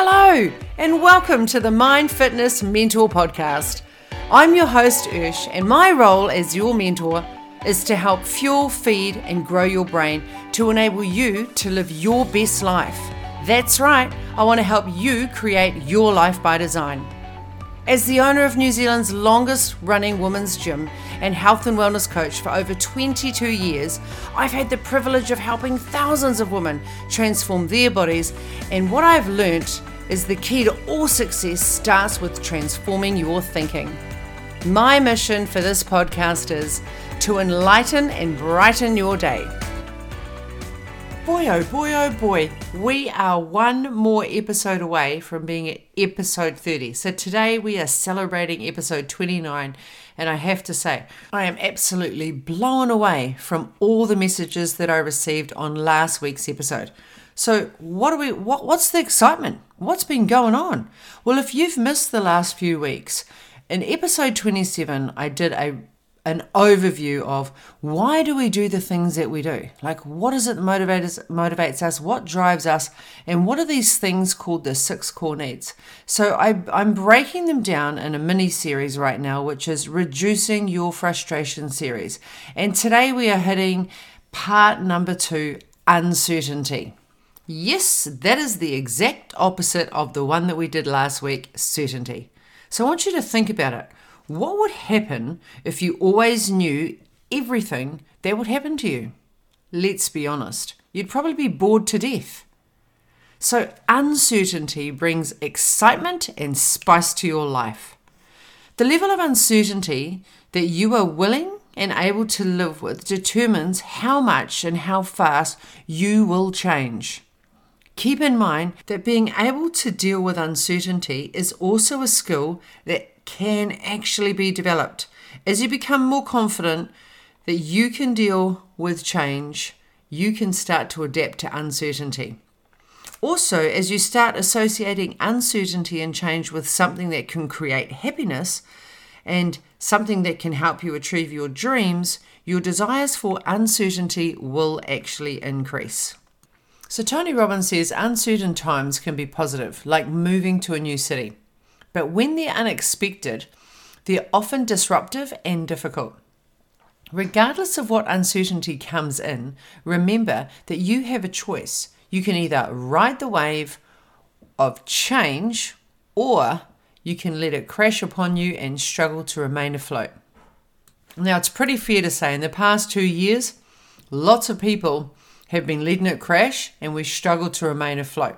Hello, and welcome to the Mind Fitness Mentor Podcast. I'm your host, Ursh, and my role as your mentor is to help fuel, feed, and grow your brain to enable you to live your best life. That's right, I want to help you create your life by design. As the owner of New Zealand's longest running women's gym and health and wellness coach for over 22 years, I've had the privilege of helping thousands of women transform their bodies. And what I've learnt is the key to all success starts with transforming your thinking. My mission for this podcast is to enlighten and brighten your day. Boy, oh boy, oh boy, we are one more episode away from being at episode 30. So today we are celebrating episode 29, and I have to say, I am absolutely blown away from all the messages that I received on last week's episode. So, what are we what what's the excitement? What's been going on? Well, if you've missed the last few weeks, in episode 27, I did a an overview of why do we do the things that we do? Like what is it that motivates motivates us? What drives us? And what are these things called the six core needs? So I, I'm breaking them down in a mini series right now, which is reducing your frustration series. And today we are hitting part number two, uncertainty. Yes, that is the exact opposite of the one that we did last week, certainty. So I want you to think about it. What would happen if you always knew everything that would happen to you? Let's be honest, you'd probably be bored to death. So, uncertainty brings excitement and spice to your life. The level of uncertainty that you are willing and able to live with determines how much and how fast you will change. Keep in mind that being able to deal with uncertainty is also a skill that can actually be developed. As you become more confident that you can deal with change, you can start to adapt to uncertainty. Also, as you start associating uncertainty and change with something that can create happiness and something that can help you achieve your dreams, your desires for uncertainty will actually increase. So, Tony Robbins says uncertain times can be positive, like moving to a new city. But when they're unexpected, they're often disruptive and difficult. Regardless of what uncertainty comes in, remember that you have a choice. You can either ride the wave of change or you can let it crash upon you and struggle to remain afloat. Now, it's pretty fair to say in the past two years, lots of people have been letting it crash and we struggle to remain afloat.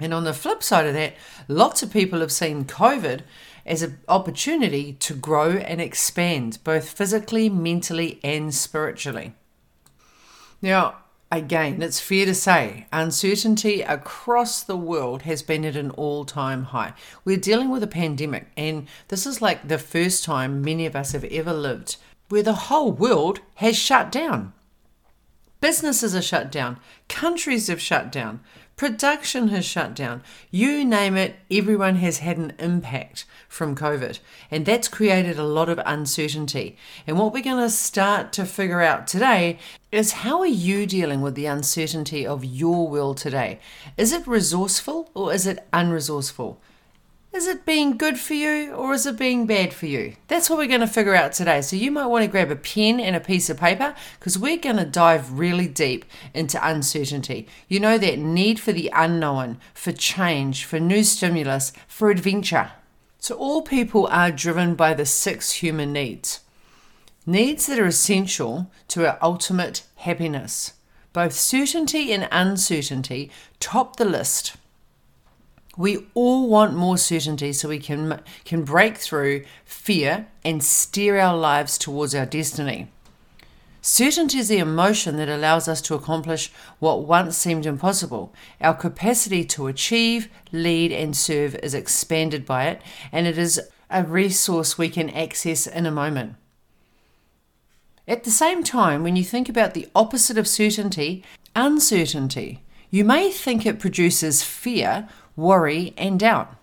And on the flip side of that, lots of people have seen COVID as an opportunity to grow and expand, both physically, mentally, and spiritually. Now, again, it's fair to say uncertainty across the world has been at an all time high. We're dealing with a pandemic, and this is like the first time many of us have ever lived where the whole world has shut down. Businesses are shut down, countries have shut down, production has shut down. You name it, everyone has had an impact from COVID, and that's created a lot of uncertainty. And what we're going to start to figure out today is how are you dealing with the uncertainty of your world today? Is it resourceful or is it unresourceful? Is it being good for you or is it being bad for you? That's what we're going to figure out today. So you might want to grab a pen and a piece of paper because we're going to dive really deep into uncertainty. You know, that need for the unknown, for change, for new stimulus, for adventure. So all people are driven by the six human needs needs that are essential to our ultimate happiness. Both certainty and uncertainty top the list. We all want more certainty so we can, can break through fear and steer our lives towards our destiny. Certainty is the emotion that allows us to accomplish what once seemed impossible. Our capacity to achieve, lead, and serve is expanded by it, and it is a resource we can access in a moment. At the same time, when you think about the opposite of certainty, uncertainty, you may think it produces fear worry, and doubt.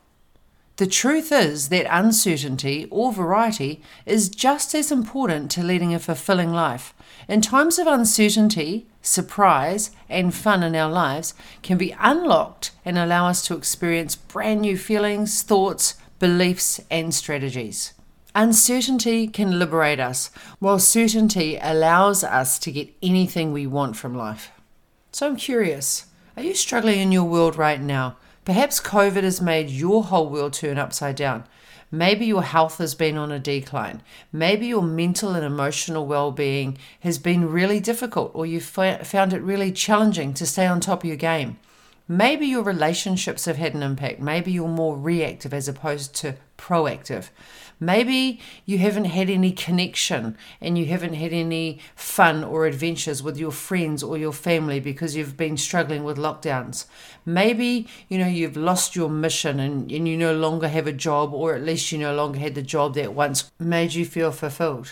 The truth is that uncertainty or variety is just as important to leading a fulfilling life. In times of uncertainty, surprise, and fun in our lives can be unlocked and allow us to experience brand new feelings, thoughts, beliefs, and strategies. Uncertainty can liberate us, while certainty allows us to get anything we want from life. So I'm curious are you struggling in your world right now? Perhaps COVID has made your whole world turn upside down. Maybe your health has been on a decline. Maybe your mental and emotional well being has been really difficult, or you've found it really challenging to stay on top of your game. Maybe your relationships have had an impact. Maybe you're more reactive as opposed to proactive. Maybe you haven't had any connection and you haven't had any fun or adventures with your friends or your family because you've been struggling with lockdowns. Maybe, you know, you've lost your mission and, and you no longer have a job, or at least you no longer had the job that once made you feel fulfilled.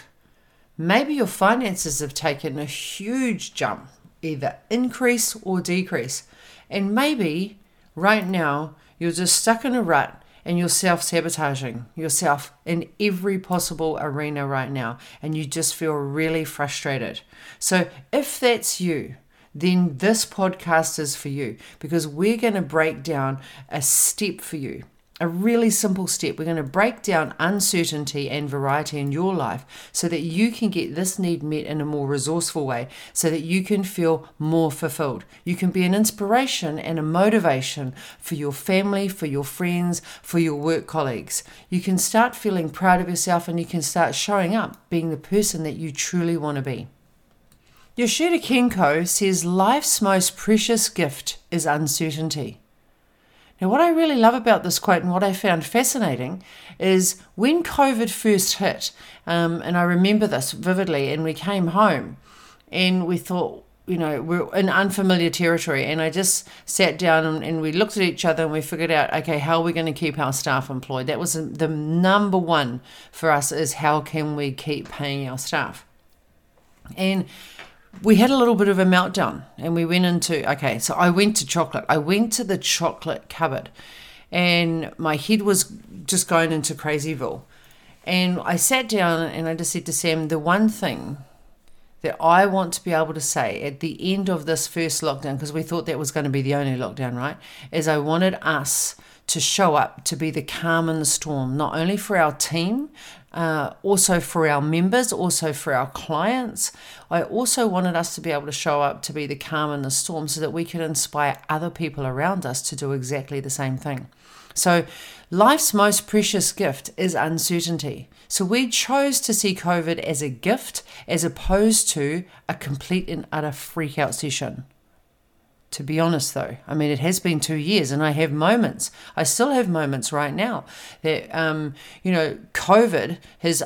Maybe your finances have taken a huge jump, either increase or decrease. And maybe right now you're just stuck in a rut and you're self sabotaging yourself in every possible arena right now, and you just feel really frustrated. So, if that's you, then this podcast is for you because we're going to break down a step for you a really simple step. We're going to break down uncertainty and variety in your life so that you can get this need met in a more resourceful way, so that you can feel more fulfilled. You can be an inspiration and a motivation for your family, for your friends, for your work colleagues. You can start feeling proud of yourself and you can start showing up being the person that you truly want to be. Yoshida Kenko says life's most precious gift is uncertainty. Now, what I really love about this quote and what I found fascinating is when COVID first hit, um, and I remember this vividly, and we came home and we thought, you know, we're in unfamiliar territory. And I just sat down and, and we looked at each other and we figured out, okay, how are we going to keep our staff employed? That was the number one for us is how can we keep paying our staff? And we had a little bit of a meltdown and we went into okay so i went to chocolate. I went to the chocolate cupboard and my head was just going into crazyville and i sat down and i just said to sam the one thing that i want to be able to say at the end of this first lockdown because we thought that was going to be the only lockdown right is i wanted us to show up to be the calm in the storm not only for our team uh, also for our members, also for our clients. I also wanted us to be able to show up to be the calm in the storm so that we could inspire other people around us to do exactly the same thing. So, life's most precious gift is uncertainty. So, we chose to see COVID as a gift as opposed to a complete and utter freak out session to be honest though. I mean it has been two years and i have moments. I still have moments right now that um, you know covid has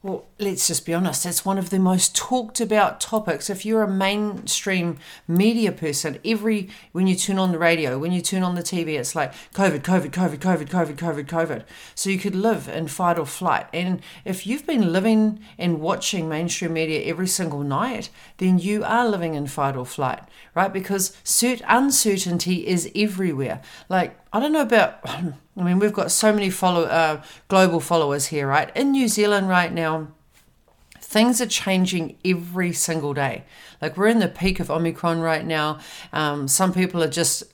well, let's just be honest, it's one of the most talked about topics. If you're a mainstream media person, every when you turn on the radio, when you turn on the TV, it's like COVID, COVID, COVID, COVID, COVID, COVID, COVID. So you could live in fight or flight. And if you've been living and watching mainstream media every single night, then you are living in fight or flight, right? Because cert- uncertainty is everywhere. Like, I don't know about I mean, we've got so many follow uh, global followers here, right? In New Zealand right now, things are changing every single day. Like we're in the peak of Omicron right now. Um, some people are just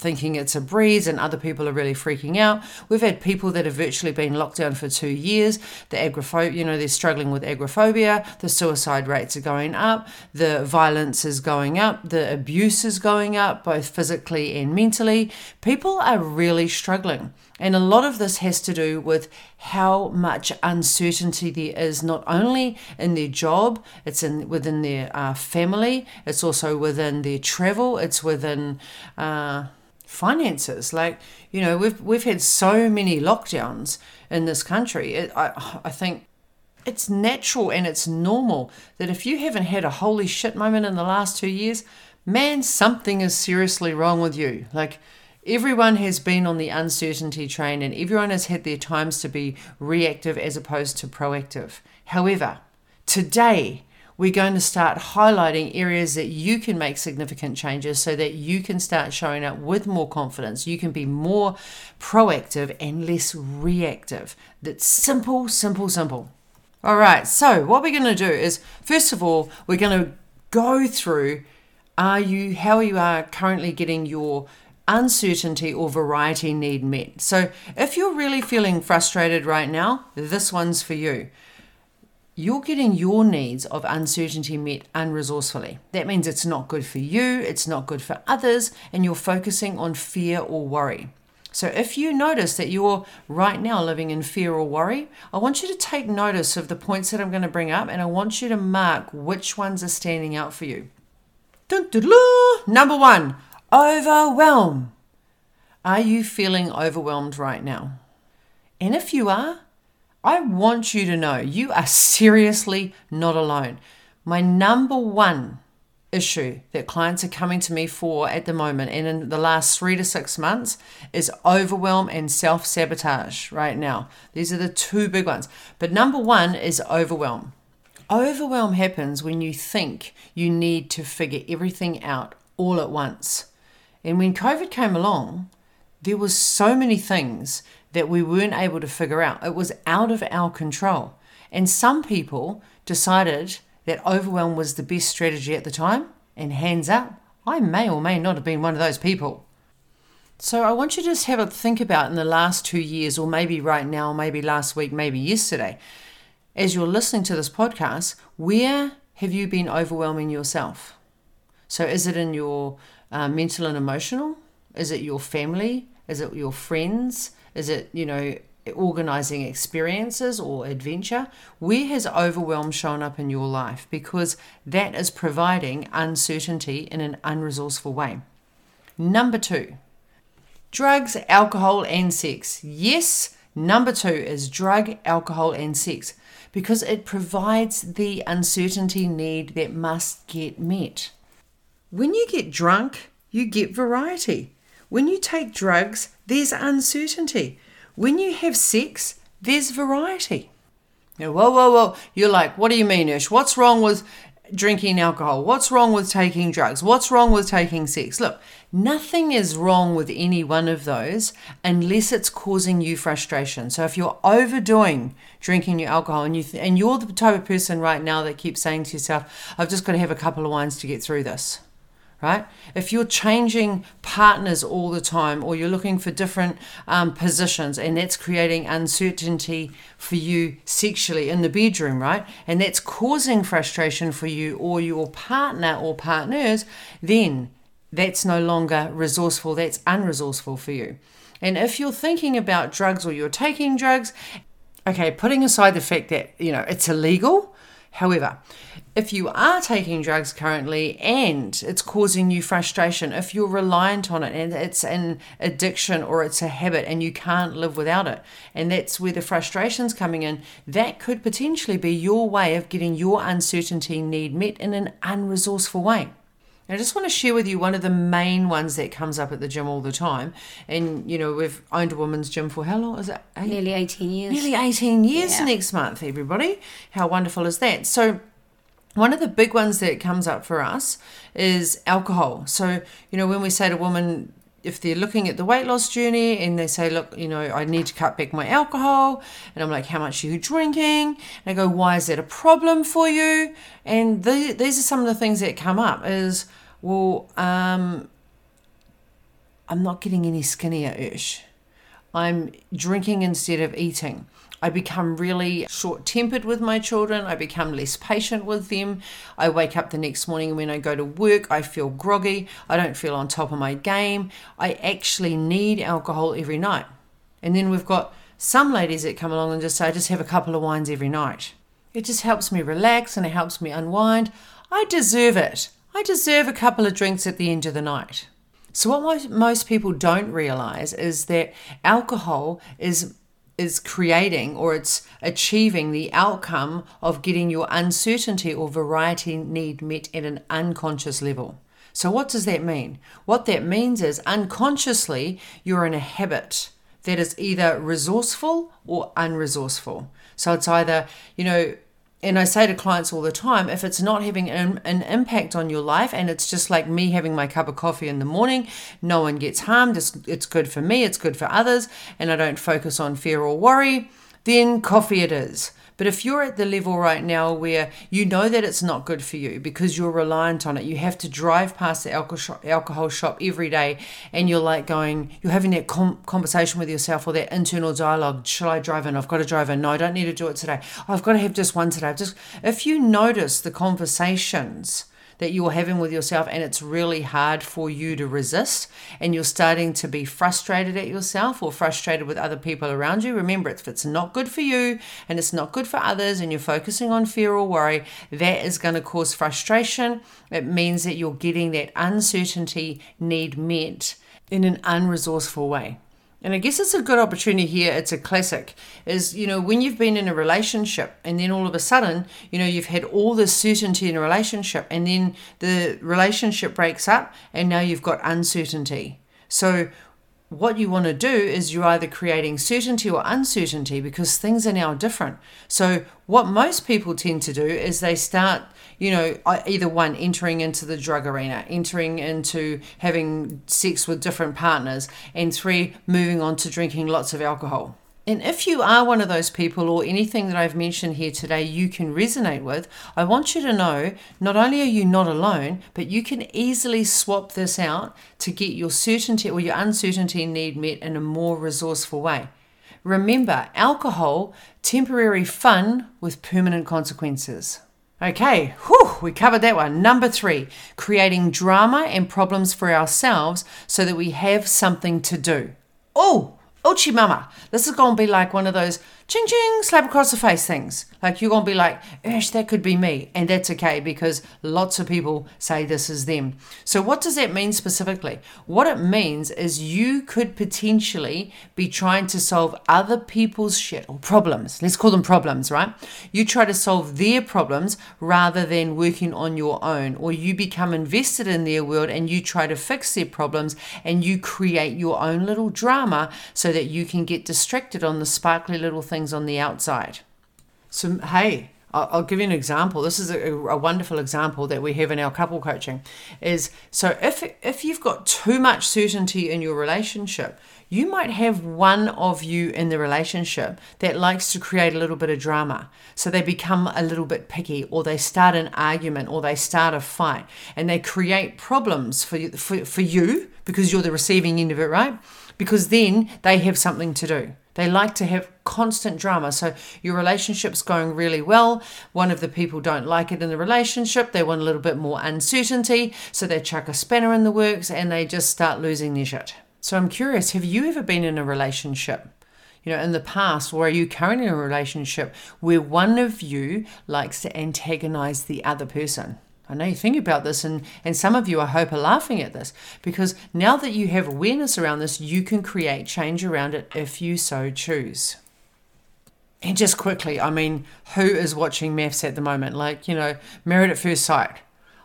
thinking it's a breeze and other people are really freaking out. We've had people that have virtually been locked down for two years. The agoraphobia, you know, they're struggling with agoraphobia. The suicide rates are going up. The violence is going up. The abuse is going up, both physically and mentally. People are really struggling. And a lot of this has to do with how much uncertainty there is, not only in their job, it's in within their uh, family, it's also within their travel, it's within uh, finances. Like you know, we've we've had so many lockdowns in this country. It, I I think it's natural and it's normal that if you haven't had a holy shit moment in the last two years, man, something is seriously wrong with you. Like Everyone has been on the uncertainty train and everyone has had their times to be reactive as opposed to proactive. However, today we're going to start highlighting areas that you can make significant changes so that you can start showing up with more confidence. You can be more proactive and less reactive. That's simple, simple, simple. All right, so what we're going to do is first of all, we're going to go through are you how you are currently getting your uncertainty or variety need met. So, if you're really feeling frustrated right now, this one's for you you're getting your needs of uncertainty met unresourcefully. That means it's not good for you, it's not good for others, and you're focusing on fear or worry. So, if you notice that you're right now living in fear or worry, I want you to take notice of the points that I'm going to bring up and I want you to mark which ones are standing out for you. Number one, overwhelm. Are you feeling overwhelmed right now? And if you are, I want you to know you are seriously not alone. My number one issue that clients are coming to me for at the moment and in the last three to six months is overwhelm and self sabotage right now. These are the two big ones. But number one is overwhelm. Overwhelm happens when you think you need to figure everything out all at once. And when COVID came along, there was so many things that we weren't able to figure out. It was out of our control. And some people decided that overwhelm was the best strategy at the time. And hands up, I may or may not have been one of those people. So I want you to just have a think about in the last two years, or maybe right now, maybe last week, maybe yesterday, as you're listening to this podcast, where have you been overwhelming yourself? So is it in your uh, mental and emotional? Is it your family? Is it your friends? Is it, you know, organizing experiences or adventure? Where has overwhelm shown up in your life? Because that is providing uncertainty in an unresourceful way. Number two, drugs, alcohol, and sex. Yes, number two is drug, alcohol, and sex because it provides the uncertainty need that must get met. When you get drunk, you get variety. When you take drugs, there's uncertainty. When you have sex, there's variety. Now, whoa, whoa, whoa. You're like, what do you mean, Ursh? What's wrong with drinking alcohol? What's wrong with taking drugs? What's wrong with taking sex? Look, nothing is wrong with any one of those unless it's causing you frustration. So if you're overdoing drinking your alcohol and you th- and you're the type of person right now that keeps saying to yourself, I've just got to have a couple of wines to get through this right? If you're changing partners all the time or you're looking for different um, positions and that's creating uncertainty for you sexually in the bedroom, right? And that's causing frustration for you or your partner or partners, then that's no longer resourceful, that's unresourceful for you. And if you're thinking about drugs or you're taking drugs, okay, putting aside the fact that, you know, it's illegal, However, if you are taking drugs currently and it's causing you frustration, if you're reliant on it and it's an addiction or it's a habit and you can't live without it, and that's where the frustration's coming in, that could potentially be your way of getting your uncertainty need met in an unresourceful way. I just want to share with you one of the main ones that comes up at the gym all the time. And, you know, we've owned a women's gym for how long? Is it? Eight? Nearly 18 years. Nearly 18 years yeah. next month, everybody. How wonderful is that? So, one of the big ones that comes up for us is alcohol. So, you know, when we say to women, if they're looking at the weight loss journey and they say, look, you know, I need to cut back my alcohol, and I'm like, how much are you drinking? And I go, why is that a problem for you? And the, these are some of the things that come up is, well, um, I'm not getting any skinnier Ursh. I'm drinking instead of eating. I become really short tempered with my children. I become less patient with them. I wake up the next morning and when I go to work, I feel groggy. I don't feel on top of my game. I actually need alcohol every night. And then we've got some ladies that come along and just say, I just have a couple of wines every night. It just helps me relax and it helps me unwind. I deserve it. I deserve a couple of drinks at the end of the night. So, what most, people don't realize is that alcohol is is creating or it's achieving the outcome of getting your uncertainty or variety need met at an unconscious level. So, what does that mean? What that means is unconsciously you're in a habit that is either resourceful or unresourceful. So, it's either, you know, and I say to clients all the time if it's not having an, an, impact on your life and it's just like me having my cup of coffee in the morning, no one gets harmed, it's, it's good for me, it's good for others, and I don't focus on fear or worry, then coffee it is. But if you're at the level right now where you know that it's not good for you because you're reliant on it, you have to drive past the alcohol shop, every day and you're like going, you're having that com- conversation with yourself or that internal dialogue. Should I drive in? I've got to drive in. No, I don't need to do it today. I've got to have just one today. Just if you notice the conversations that you're having with yourself and it's really hard for you to resist and you're starting to be frustrated at yourself or frustrated with other people around you, remember if it's not good for you and it's not good for others and you're focusing on fear or worry, that is going to cause frustration. It means that you're getting that uncertainty need met in an unresourceful way. And I guess it's a good opportunity here. It's a classic. Is, you know, when you've been in a relationship and then all of a sudden, you know, you've had all this certainty in a relationship and then the relationship breaks up and now you've got uncertainty. So what you want to do is you're either creating certainty or uncertainty because things are now different. So, what most people tend to do is they start, you know, either one, entering into the drug arena, entering into having sex with different partners, and three, moving on to drinking lots of alcohol. And if you are one of those people or anything that I've mentioned here today you can resonate with, I want you to know not only are you not alone, but you can easily swap this out to get your certainty or your uncertainty need met in a more resourceful way. Remember, alcohol, temporary fun with permanent consequences. Okay, whew, we covered that one. Number three, creating drama and problems for ourselves so that we have something to do. Oh, Ochi mama. This is going to be like one of those ching ching slap across the face things. Like you're going to be like, Ursh, that could be me. And that's okay because lots of people say this is them. So, what does that mean specifically? What it means is you could potentially be trying to solve other people's shit or problems. Let's call them problems, right? You try to solve their problems rather than working on your own, or you become invested in their world and you try to fix their problems and you create your own little drama so that you can get distracted on the sparkly little things on the outside. So, hey, I'll give you an example. This is a, a, wonderful example that we have in our couple coaching. Is so if if you've got too much certainty in your relationship, you might have one of you in the relationship that likes to create a little bit of drama. So they become a little bit picky, or they start an argument, or they start a fight, and they create problems for you, for, for you because you're the receiving end of it, right? Because then they have something to do. They like to have constant drama. So your relationship's going really well. One of the people don't like it in the relationship. They want a little bit more uncertainty. So they chuck a spanner in the works and they just start losing their shit. So I'm curious, have you ever been in a relationship? You know, in the past, or are you currently in a relationship where one of you likes to antagonize the other person? I know you think about this, and, and some of you, I hope, are laughing at this because now that you have awareness around this, you can create change around it if you so choose. And just quickly, I mean, who is watching MAFS at the moment? Like, you know, Married at First Sight.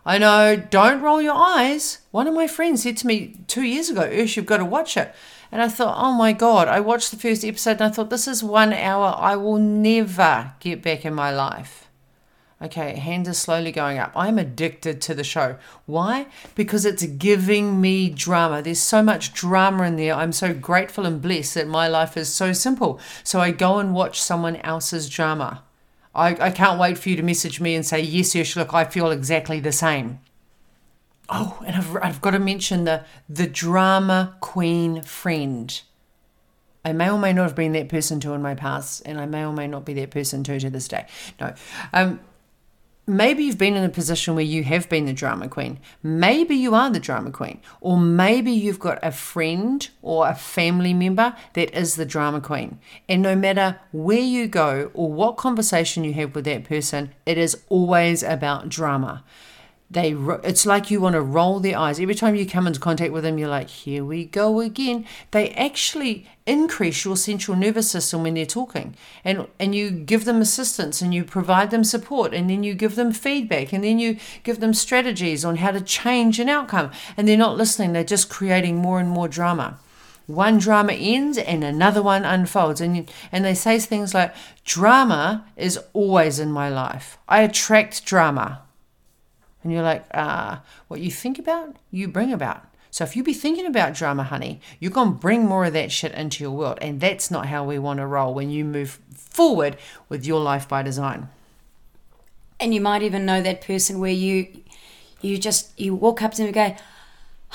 I know, don't roll your eyes. One of my friends said to me two years ago, Ursh, you've got to watch it. And I thought, oh my God, I watched the first episode and I thought, this is one hour I will never get back in my life. Okay, hand is slowly going up. I'm addicted to the show. Why? Because it's giving me drama. There's so much drama in there. I'm so grateful and blessed that my life is so simple. So I go and watch someone else's drama. I, I can't wait for you to message me and say, Yes, yes, look, I feel exactly the same. Oh, and I've, I've got to mention the, the drama queen friend. I may or may not have been that person too in my past, and I may or may not be that person too to this day. No. Um, maybe you've been in a position where you have been the drama queen. Maybe you are the drama queen. Or maybe you've got a friend or a family member that is the drama queen. And no matter where you go or what conversation you have with that person, it is always about drama they it's like you want to roll their eyes every time you come into contact with them you're like here we go again they actually increase your central nervous system when they're talking and and you give them assistance and you provide them support and then you give them feedback and then you give them strategies on how to change an outcome and they're not listening they're just creating more and more drama one drama ends and another one unfolds. And, you, and they say things like, drama is always in my life. I attract drama. And you're like, uh, what you think about, you bring about. So if you be thinking about drama, honey, you're going to bring more of that shit into your world. And that's not how we want to roll when you move forward with your life by design. And you might even know that person where you you just you walk up to them and go,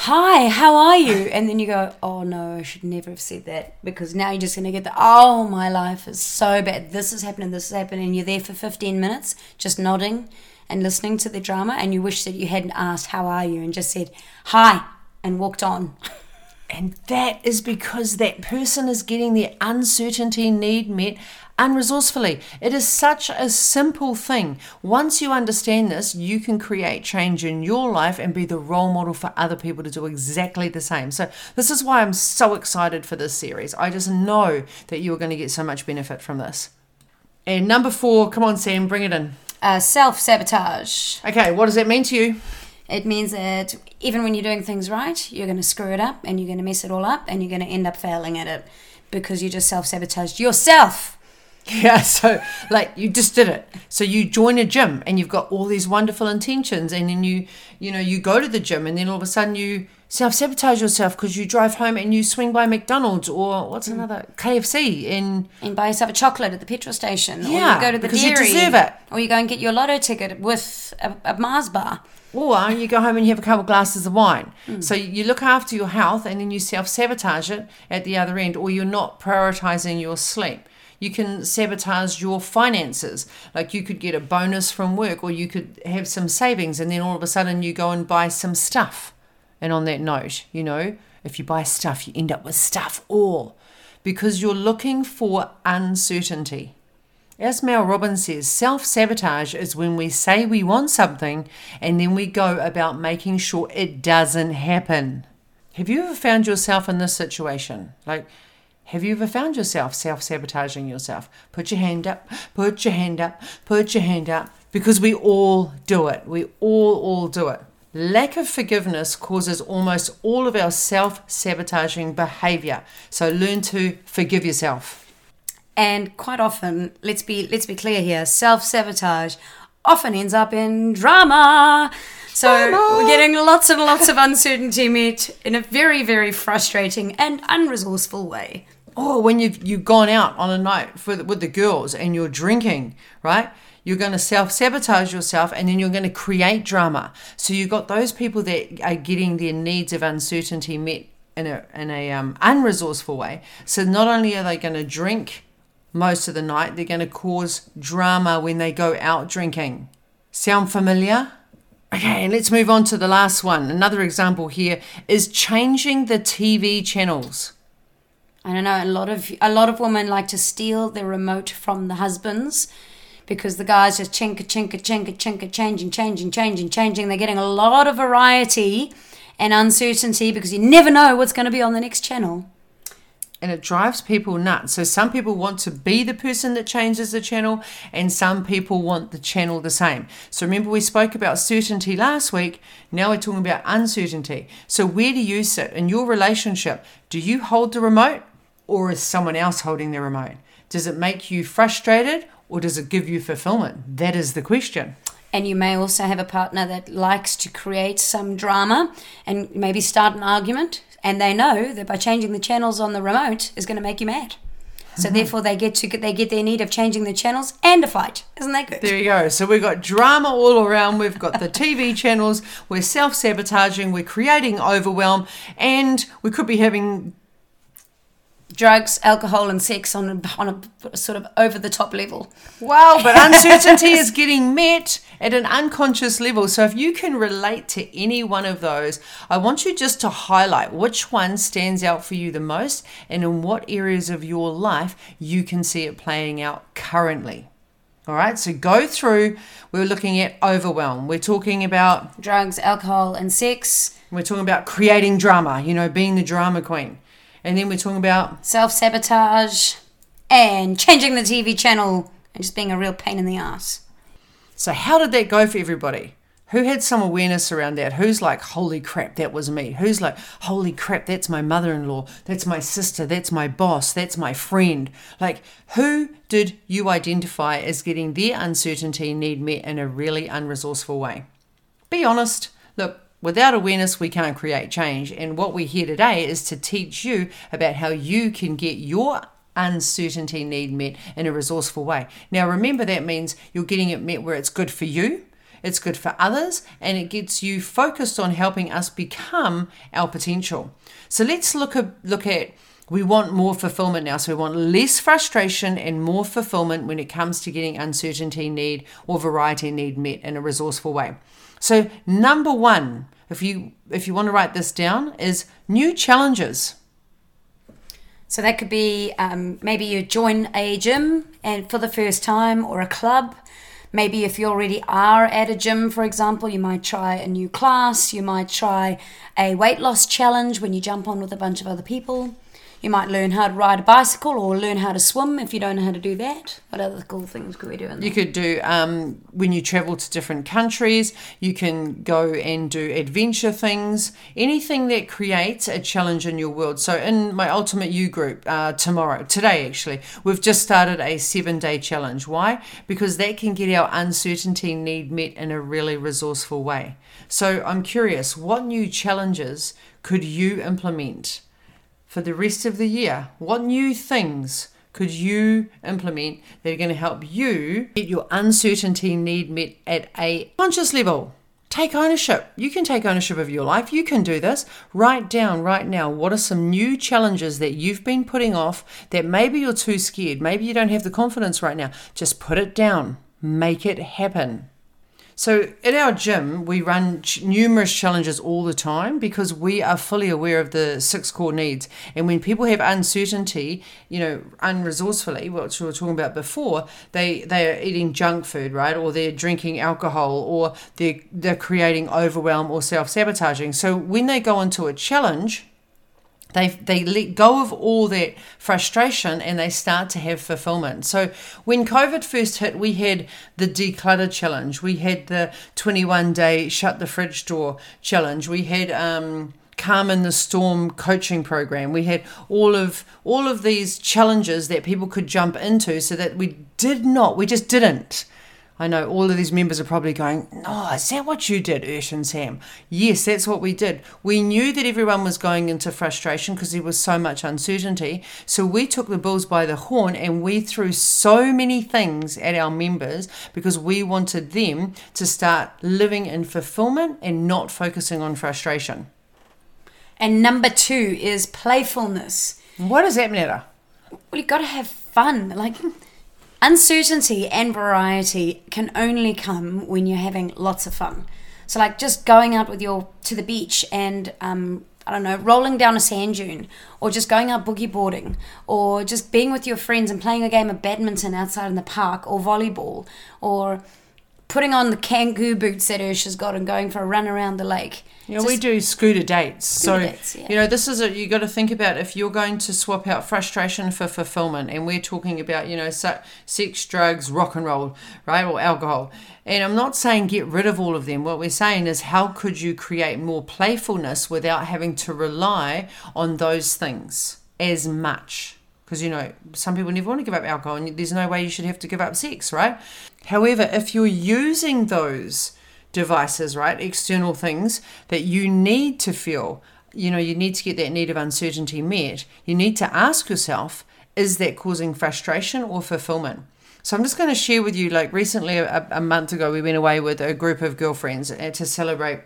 hi, how are you? And then you go, oh no, I should never have said that because now you're just going to get the, oh, my life is so bad. This is happening, this is happening. And you're there for 15 minutes just nodding and listening to the drama. And you wish that you hadn't asked, how are you? And just said, hi, and walked on. And that is because that person is getting their uncertainty need met unresourcefully. It is such a simple thing. Once you understand this, you can create change in your life and be the role model for other people to do exactly the same. So, this is why I'm so excited for this series. I just know that you are going to get so much benefit from this. And number four, come on, Sam, bring it in. Uh, Self sabotage. Okay, what does that mean to you? It means that even when you're doing things right, you're going to screw it up and you're going to mess it all up and you're going to end up failing at it because you just self sabotaged yourself. Yeah, so like you just did it. So you join a gym and you've got all these wonderful intentions, and then you, you know, you go to the gym, and then all of a sudden you self sabotage yourself because you drive home and you swing by McDonald's or what's mm. another KFC in and buy yourself a chocolate at the petrol station. Yeah, or you go to the because you dairy. deserve it. Or you go and get your lotto ticket with a, a Mars bar. Or you go home and you have a couple of glasses of wine. Mm. So you look after your health and then you self sabotage it at the other end, or you're not prioritizing your sleep. You can sabotage your finances. Like you could get a bonus from work, or you could have some savings, and then all of a sudden you go and buy some stuff. And on that note, you know, if you buy stuff, you end up with stuff all because you're looking for uncertainty. As Mel Robbins says, self sabotage is when we say we want something and then we go about making sure it doesn't happen. Have you ever found yourself in this situation? Like, have you ever found yourself self sabotaging yourself? Put your hand up, put your hand up, put your hand up, because we all do it. We all, all do it. Lack of forgiveness causes almost all of our self sabotaging behavior. So learn to forgive yourself. And quite often, let's be let's be clear here, self sabotage often ends up in drama. So Drama. we're getting lots and lots of uncertainty met in a very, very frustrating and unresourceful way. or when you've you've gone out on a night for the, with the girls and you're drinking, right? You're going to self sabotage yourself, and then you're going to create drama. So you've got those people that are getting their needs of uncertainty met in a in a um, unresourceful way. So not only are they going to drink most of the night, they're going to cause drama when they go out drinking. Sound familiar? Okay, and let's move on to the last one. Another example here is changing the TV channels. I don't know. A lot of a lot of women like to steal the remote from the husbands because the guys just chinka chinka chinka chinka changing changing changing changing. They're getting a lot of variety and uncertainty because you never know what's going to be on the next channel. And it drives people nuts. So some people want to be the person that changes the channel, and some people want the channel the same. So remember, we spoke about certainty last week. Now we're talking about uncertainty. So where do you sit in your relationship? Do you hold the remote, or is someone else holding the remote? Does it make you frustrated, or does it give you fulfillment? That is the question. And you may also have a partner that likes to create some drama and maybe start an argument, and they know that by changing the channels on the remote is going to make you mad. So mm-hmm. therefore, they get to get they get their need of changing the channels and a fight. Isn't that good? There you go. So we've got drama all around. We've got the TV channels. We're self sabotaging. We're creating overwhelm. And we could be having Drugs, alcohol, and sex on a, on a sort of over the top level. Wow, but uncertainty is getting met at an unconscious level. So if you can relate to any one of those, I want you just to highlight which one stands out for you the most and in what areas of your life you can see it playing out currently. All right, so go through. We're looking at overwhelm. We're talking about Drugs, alcohol, and sex, we're talking about creating drama, you know, being the drama queen. And then we're talking about self sabotage, and changing the TV channel and just being a real pain in the ass. So, how did that go for everybody? Who had some awareness around that? Who's like, holy crap, that was me? Who's like, holy crap, that's my mother in law, that's my sister, that's my boss, that's my friend? Like, who did you identify as getting their uncertainty need met in a really unresourceful way? Be honest. Look, without awareness, we can't create change. And what we're here today is to teach you about how you can get your uncertainty need met in a resourceful way. Now, remember that means you're getting it met where it's good for you it's good for others, and it gets you focused on helping us become our potential. So let's look at look at we want more fulfillment now. So we want less frustration and more fulfillment when it comes to getting uncertainty need or variety need met in a resourceful way. So number one, if you if you want to write this down, is new challenges. So that could be um, maybe you join a gym and for the first time or a club Maybe if you already are at a gym, for example, you might try a new class, you might try a weight loss challenge when you jump on with a bunch of other people. You might learn how to ride a bicycle or learn how to swim if you don't know how to do that. What other cool things could we do? You could do um, when you travel to different countries. You can go and do adventure things. Anything that creates a challenge in your world. So in my Ultimate You group uh, tomorrow, today actually, we've just started a seven-day challenge. Why? Because that can get our uncertainty need met in a really resourceful way. So I'm curious, what new challenges could you implement? For the rest of the year? What new things could you implement that are going to help you get your uncertainty need met at a conscious level? Take ownership. You can take ownership of your life. You can do this. Write down right now what are some new challenges that you've been putting off that maybe you're too scared. Maybe you don't have the confidence right now. Just put it down. Make it happen. So at our gym, we run ch- numerous challenges all the time because we are fully aware of the six core needs. And when people have uncertainty, you know, unresourcefully, what we were talking about before, they they are eating junk food, right? Or they're drinking alcohol, or they're they're creating overwhelm or self sabotaging. So when they go into a challenge they they let go of all that frustration and they start to have fulfillment. So when COVID first hit, we had the declutter challenge, we had the 21 day shut the fridge door challenge, we had um, calm in the storm coaching program. We had all of all of these challenges that people could jump into, so that we did not, we just didn't I know all of these members are probably going, No, is that what you did, Ursh and Sam? Yes, that's what we did. We knew that everyone was going into frustration because there was so much uncertainty. So we took the bulls by the horn and we threw so many things at our members because we wanted them to start living in fulfillment and not focusing on frustration. And number two is playfulness. What does that matter? Well, you've got to have fun. Like, uncertainty and variety can only come when you're having lots of fun. So like just going out with your to the beach and um, I don't know, rolling down a sand dune, or just going out boogie boarding, or just being with your friends and playing a game of badminton outside in the park, or volleyball, or putting on the Kangoo boots that Ursh has got and going for a run around the lake. Yeah, we do scooter dates. Scooter so, dates, yeah. you know, this is a, you got to think about if you're going to swap out frustration for fulfillment, and we're talking about, you know, sex, drugs, rock and roll, right, or alcohol. And I'm not saying get rid of all of them. What we're saying is how could you create more playfulness without having to rely on those things as much? Because you know some people never want to give up alcohol and there's no way you should have to give up sex right however if you're using those devices, right? External things that you need to feel. You know, you need to get that need of uncertainty met. You need to ask yourself, is that causing frustration or fulfillment? So I'm just going to share with you, like recently, a, a month ago, we went away with a group of girlfriends uh, to celebrate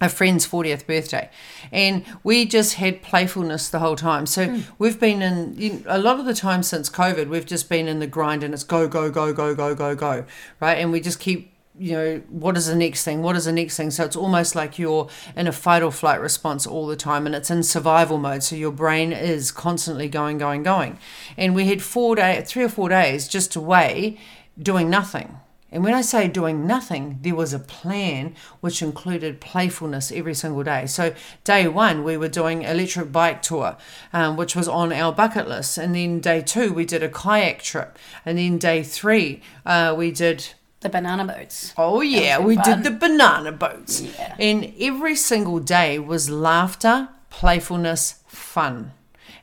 a friend's 40th birthday and we just had playfulness the whole time so mm. we've been in you know, a lot of the time since covid we've just been in the grind and it's go go go go go go go right and we just keep you know, what is the next thing? What is the next thing? So it's almost like you're in a fight or flight response all the time and it's in survival mode. So your brain is constantly going, going, going. And we had four day, three or four days just away doing nothing. And when I say doing nothing, there was a plan which included playfulness every single day. So day one, we were doing electric bike tour, um, which was on our bucket list. And then day two, we did a kayak trip. And then day three, uh, we did the banana boats. Oh yeah, we fun. did the banana boats. Yeah. And every single day was laughter, playfulness, fun.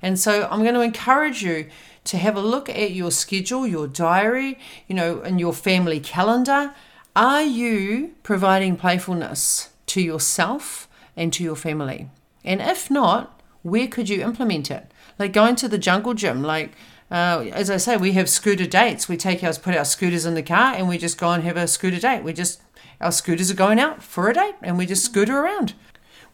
And so I'm going to encourage you to have a look at your schedule, your diary, you know, and your family calendar. Are you providing playfulness to yourself and to your family? And if not, where could you implement it? Like going to the jungle gym, like uh, as I say, we have scooter dates. We take our put our scooters in the car and we just go and have a scooter date. We just our scooters are going out for a date and we just scooter around.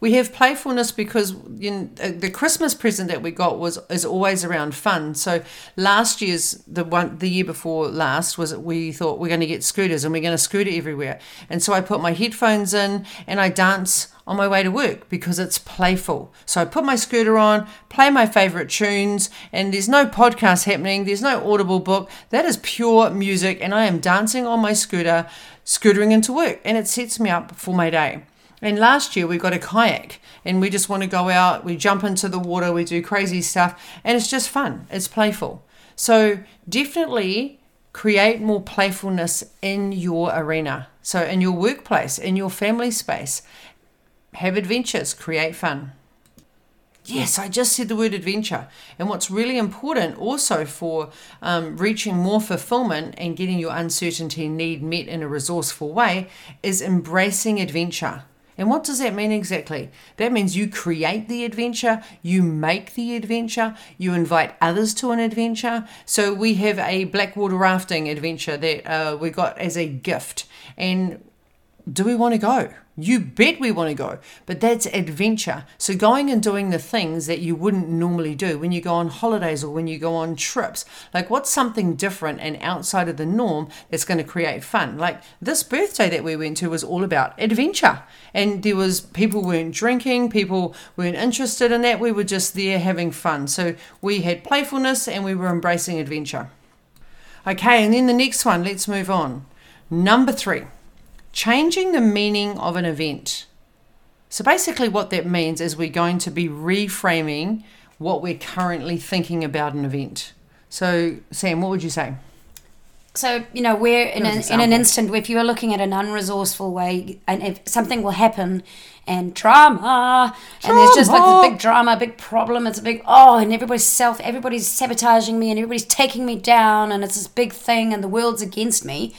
We have playfulness because you know, uh, the Christmas present that we got was is always around fun. So last year's the one the year before last was we thought we're going to get scooters and we're going to scooter everywhere. And so I put my headphones in and I dance on my way to work because it's playful. So I put my scooter on, play my favorite tunes, and there's no podcast happening, there's no audible book. That is pure music, and I am dancing on my scooter, scootering into work, and it sets me up for my day. And last year we got a kayak and we just want to go out, we jump into the water, we do crazy stuff, and it's just fun. It's playful. So definitely create more playfulness in your arena. So in your workplace, in your family space. Have adventures, create fun. Yes, I just said the word adventure. And what's really important also for um, reaching more fulfillment and getting your uncertainty need met in a resourceful way is embracing adventure. And what does that mean exactly? That means you create the adventure, you make the adventure, you invite others to an adventure. So we have a blackwater rafting adventure that uh, we got as a gift. And do we want to go? You bet we want to go, but that's adventure. So, going and doing the things that you wouldn't normally do when you go on holidays or when you go on trips. Like, what's something different and outside of the norm that's going to create fun? Like, this birthday that we went to was all about adventure. And there was people weren't drinking, people weren't interested in that. We were just there having fun. So, we had playfulness and we were embracing adventure. Okay, and then the next one, let's move on. Number three changing the meaning of an event. So basically, what that means is we're going to be reframing what we're currently thinking about an event. So, Sam, what would you say? So you know, we're in an, in an instant. If you are looking at an unresourceful way, and if something will happen, and drama, and there's just like Drama. this big drama, big problem. It's a big oh, and everybody's self, everybody's sabotaging me, and everybody's taking me down, and it's this big thing, and the world's against me.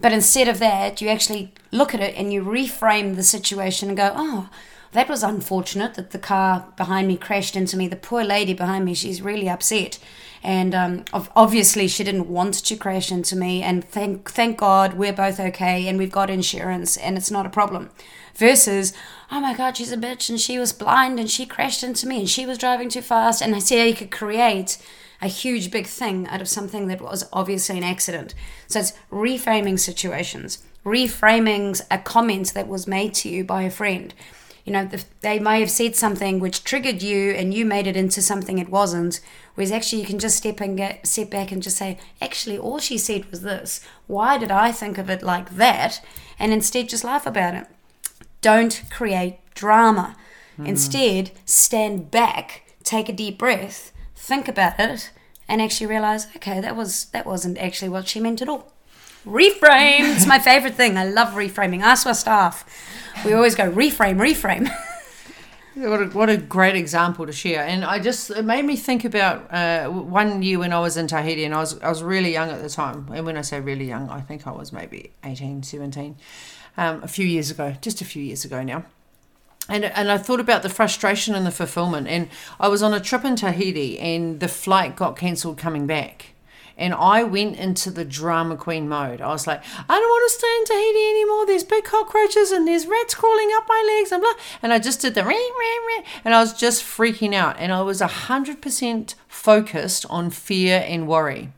But instead of that, you actually look at it and you reframe the situation and go, oh, that was unfortunate that the car behind me crashed into me. The poor lady behind me, she's really upset. And um, obviously, she didn't want to crash into me. And thank, thank God we're both okay and we've got insurance and it's not a problem. Versus, oh my God, she's a bitch and she was blind and she crashed into me and she was driving too fast. And I see how you could create a huge big thing out of something that was obviously an accident. So it's reframing situations, reframing a comment that was made to you by a friend. You know, they may have said something which triggered you, and you made it into something it wasn't. Whereas actually, you can just step and get step back and just say, actually, all she said was this. Why did I think of it like that? And instead, just laugh about it. Don't create drama. Hmm. Instead, stand back, take a deep breath, think about it, and actually realize, okay, that was that wasn't actually what she meant at all. Reframe. it's my favorite thing. I love reframing. Ask our staff. We always go reframe, reframe. What a, what a great example to share. And I just, it made me think about uh, one year when I was in Tahiti and I was, I was really young at the time. And when I say really young, I think I was maybe 18, 17, um, a few years ago, just a few years ago now. And, and I thought about the frustration and the fulfillment. And I was on a trip in Tahiti and the flight got cancelled coming back. And I went into the drama queen mode. I was like, I don't want to stay in Tahiti anymore. There's big cockroaches and there's rats crawling up my legs and blah. And I just did the rah, rah, rah. And I was just freaking out. And I was 100% focused on fear and worry.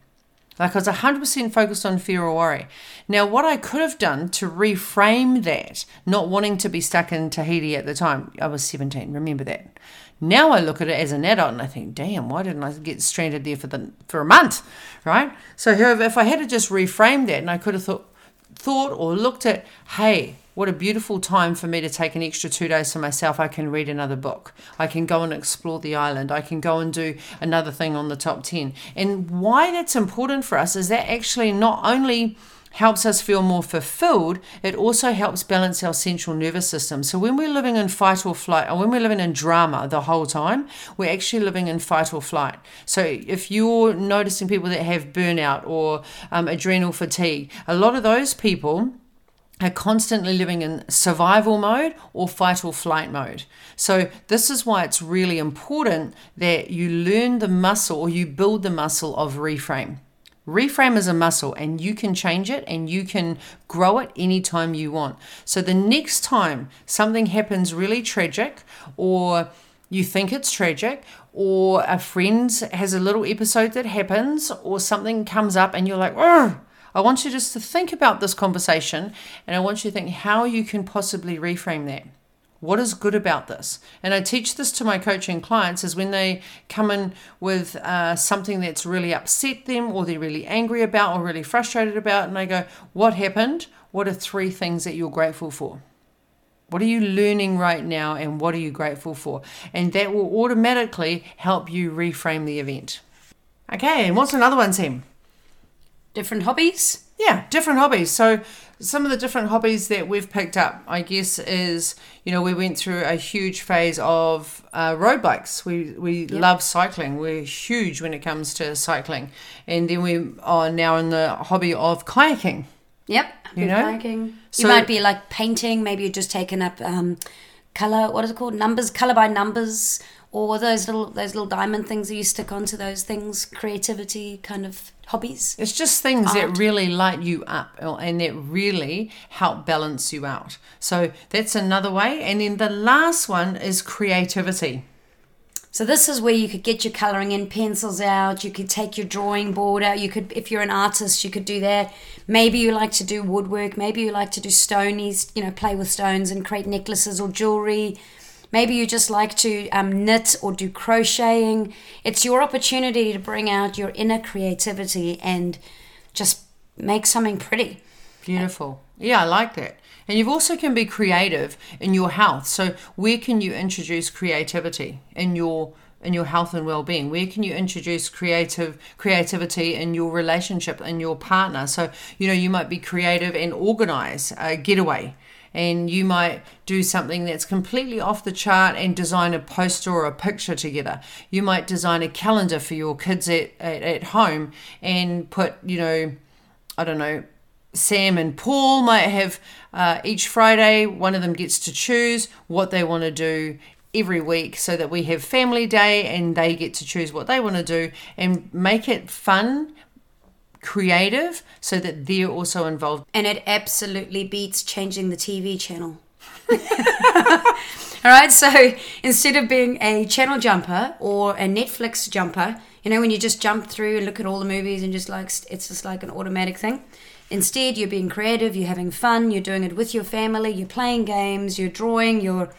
Like I was 100% focused on fear or worry. Now, what I could have done to reframe that, not wanting to be stuck in Tahiti at the time, I was 17, remember that. Now I look at it as an adult and I think, damn, why didn't I get stranded there for the for a month, right? So here, if I had to just reframe that, and I could have thought, thought or looked at, hey, what a beautiful time for me to take an extra two days for myself. I can read another book. I can go and explore the island. I can go and do another thing on the top 10. And why that's important for us is that actually not only helps us feel more fulfilled, it also helps balance our central nervous system. So when we're living in fight or flight, or when we're living in drama the whole time, we're actually living in fight or flight. So if you're noticing people that have burnout or um, adrenal fatigue, a lot of those people are constantly living in survival mode or fight or flight mode. So, this is why it's really important that you learn the muscle or you build the muscle of reframe. Reframe is a muscle and you can change it and you can grow it anytime you want. So the next time something happens really tragic or you think it's tragic or a friend has a little episode that happens or something comes up and you're like, I want you just to think about this conversation and I want you to think how you can possibly reframe that. What is good about this? And I teach this to my coaching clients is when they come in with uh, something that's really upset them or they're really angry about or really frustrated about, and I go, What happened? What are three things that you're grateful for? What are you learning right now and what are you grateful for? And that will automatically help you reframe the event. Okay, and what's another one, Sam? Different hobbies? Yeah, different hobbies. So some of the different hobbies that we've picked up, I guess, is you know we went through a huge phase of uh, road bikes. We we yep. love cycling. We're huge when it comes to cycling, and then we are now in the hobby of kayaking. Yep, you know, kayaking. So, you might be like painting. Maybe you're just taking up um, color. What is it called? Numbers, color by numbers, or those little those little diamond things that you stick onto those things. Creativity kind of hobbies. It's just things Art. that really light you up and that really help balance you out. So that's another way. And then the last one is creativity. So this is where you could get your coloring in pencils out, you could take your drawing board out, you could if you're an artist, you could do that. Maybe you like to do woodwork, maybe you like to do stonies, you know, play with stones and create necklaces or jewelry Maybe you just like to um, knit or do crocheting. It's your opportunity to bring out your inner creativity and just make something pretty. Beautiful. Yeah, I like that. And you also can be creative in your health. So where can you introduce creativity in your in your health and well-being where can you introduce creative creativity in your relationship in your partner so you know you might be creative and organize a getaway and you might do something that's completely off the chart and design a poster or a picture together. You might design a calendar for your kids at, at, at home and put, you know, I don't know, Sam and Paul might have uh, each Friday, one of them gets to choose what they want to do every week so that we have family day and they get to choose what they want to do and make it fun creative so that they're also involved. And it absolutely beats changing the TV channel. All right, so instead of being a channel jumper or a Netflix jumper, you know, when you just jump through and look at all the movies and just like it's just like an automatic thing. Instead, you're being creative, you're having fun, you're doing it with your family, you're playing games, you're drawing, you're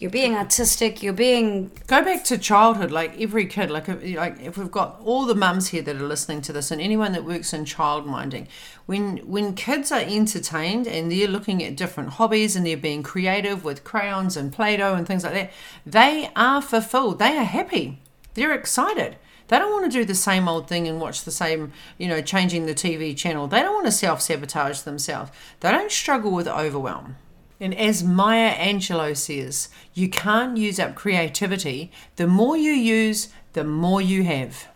you're being artistic you're being go back to childhood like every kid like if, like if we've got all the mums here that are listening to this and anyone that works in child minding when when kids are entertained and they're looking at different hobbies and they're being creative with crayons and play-doh and things like that they are fulfilled they are happy they're excited they don't want to do the same old thing and watch the same, you know, changing the TV channel. They don't want to self sabotage themselves. They don't struggle with overwhelm. And as Maya Angelou says, you can't use up creativity. The more you use, the more you have.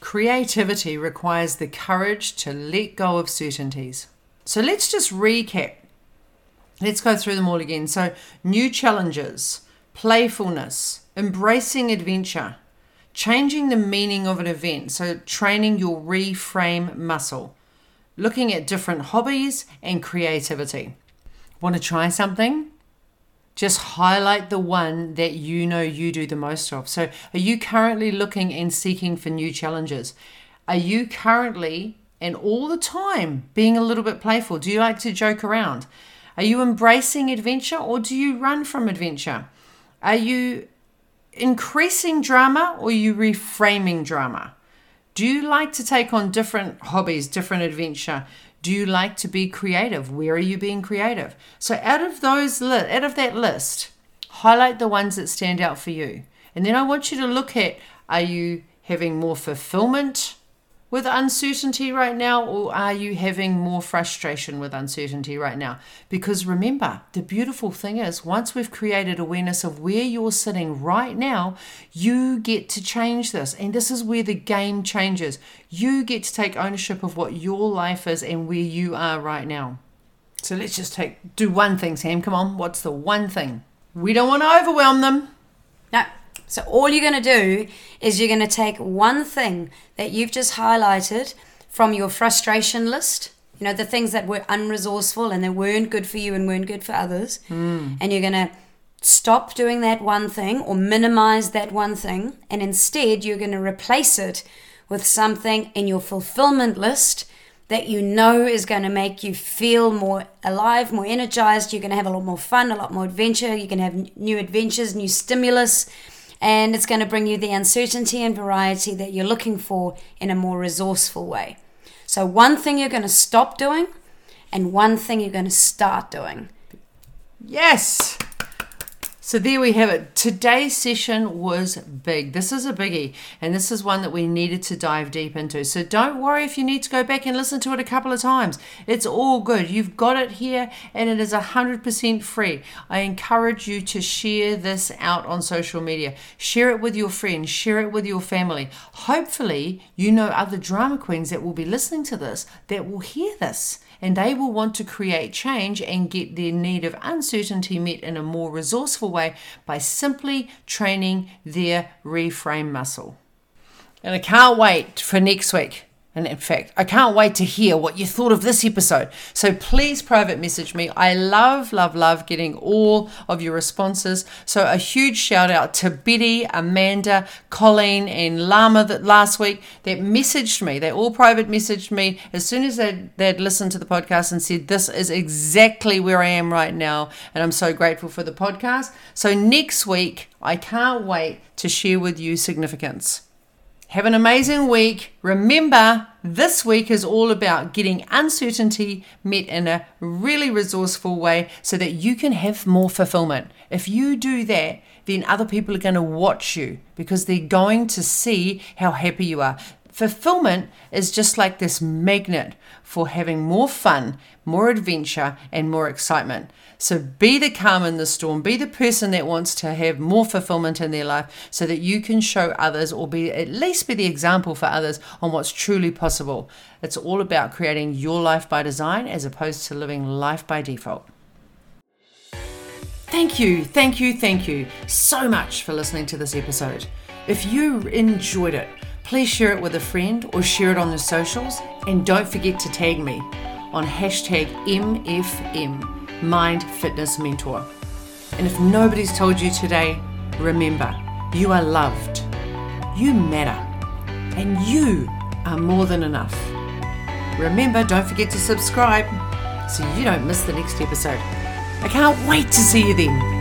Creativity requires the courage to let go of certainties. So let's just recap. Let's go through them all again. So, new challenges, playfulness, embracing adventure, changing the meaning of an event. So, training your reframe muscle, looking at different hobbies and creativity. Want to try something? Just highlight the one that you know you do the most of. So, are you currently looking and seeking for new challenges? Are you currently and all the time being a little bit playful? Do you like to joke around? Are you embracing adventure or do you run from adventure? Are you increasing drama or you reframing drama? Do you like to take on different hobbies, different adventure? Do you like to be creative? Where are you being creative? So out of those out of that list, highlight the ones that stand out for you. And then I want you to look at are you having more fulfillment with uncertainty right now, or are you having more frustration with uncertainty right now? Because remember, the beautiful thing is, once we've created awareness of where you're sitting right now, you get to change this. And this is where the game changes. You get to take ownership of what your life is and where you are right now. So let's just take do one thing, Sam. Come on, what's the one thing? We don't want to overwhelm them. So all you're going to do is you're going to take one thing that you've just highlighted from your frustration list. You know, the things that were unresourceful and that weren't good for you and weren't good for others. Hmm. And you're going to stop doing that one thing or minimize that one thing. And instead, you're going to replace it with something in your fulfillment list that you know is going to make you feel more alive, more energized. You're going to have a lot more fun, a lot more adventure. You can have new adventures, new stimulus, and it's going to bring you the uncertainty and variety that you're looking for in a more resourceful way. So, one thing you're going to stop doing, and one thing you're going to start doing. Yes. So there we have it. Today's session was big. This is a biggie, and this is one that we needed to dive deep into. So don't worry if you need to go back and listen to it a couple of times. It's all good. You've got it here, and it is 100% free. I encourage you to share this out on social media. Share it with your friends, share it with your family. Hopefully, you know other drama queens that will be listening to this that will hear this and they will want to create change and get their need of uncertainty met in a more resourceful way by simply training their reframe muscle. And I can't wait for next week and in fact, I can't wait to hear what you thought of this episode. So please private message me. I love, love, love getting all of your responses. So a huge shout out to Betty, Amanda, Colleen, and Lama that last week that messaged me. They all private messaged me as soon as they'd, they'd listened to the podcast and said, This is exactly where I am right now. And I'm so grateful for the podcast. So next week, I can't wait to share with you significance. Have an amazing week. Remember, this week is all about getting uncertainty met in a really resourceful way so that you can have more fulfillment. If you do that, then other people are going to watch you because they're going to see how happy you are. Fulfillment is just like this magnet for having more fun, more adventure, and more excitement. So be the calm in the storm, be the person that wants to have more fulfillment in their life so that you can show others or be at least be the example for others on what's truly possible. It's all about creating your life by design as opposed to living life by default. Thank you, thank you, thank you so much for listening to this episode. If you enjoyed it, please share it with a friend or share it on the socials. And don't forget to tag me on hashtag MFM, Mind Fitness Mentor. And if nobody's told you today, remember, you are loved, you matter, and you are more than enough. Remember, don't forget to subscribe so you don't miss the next episode. I can't wait to see you then.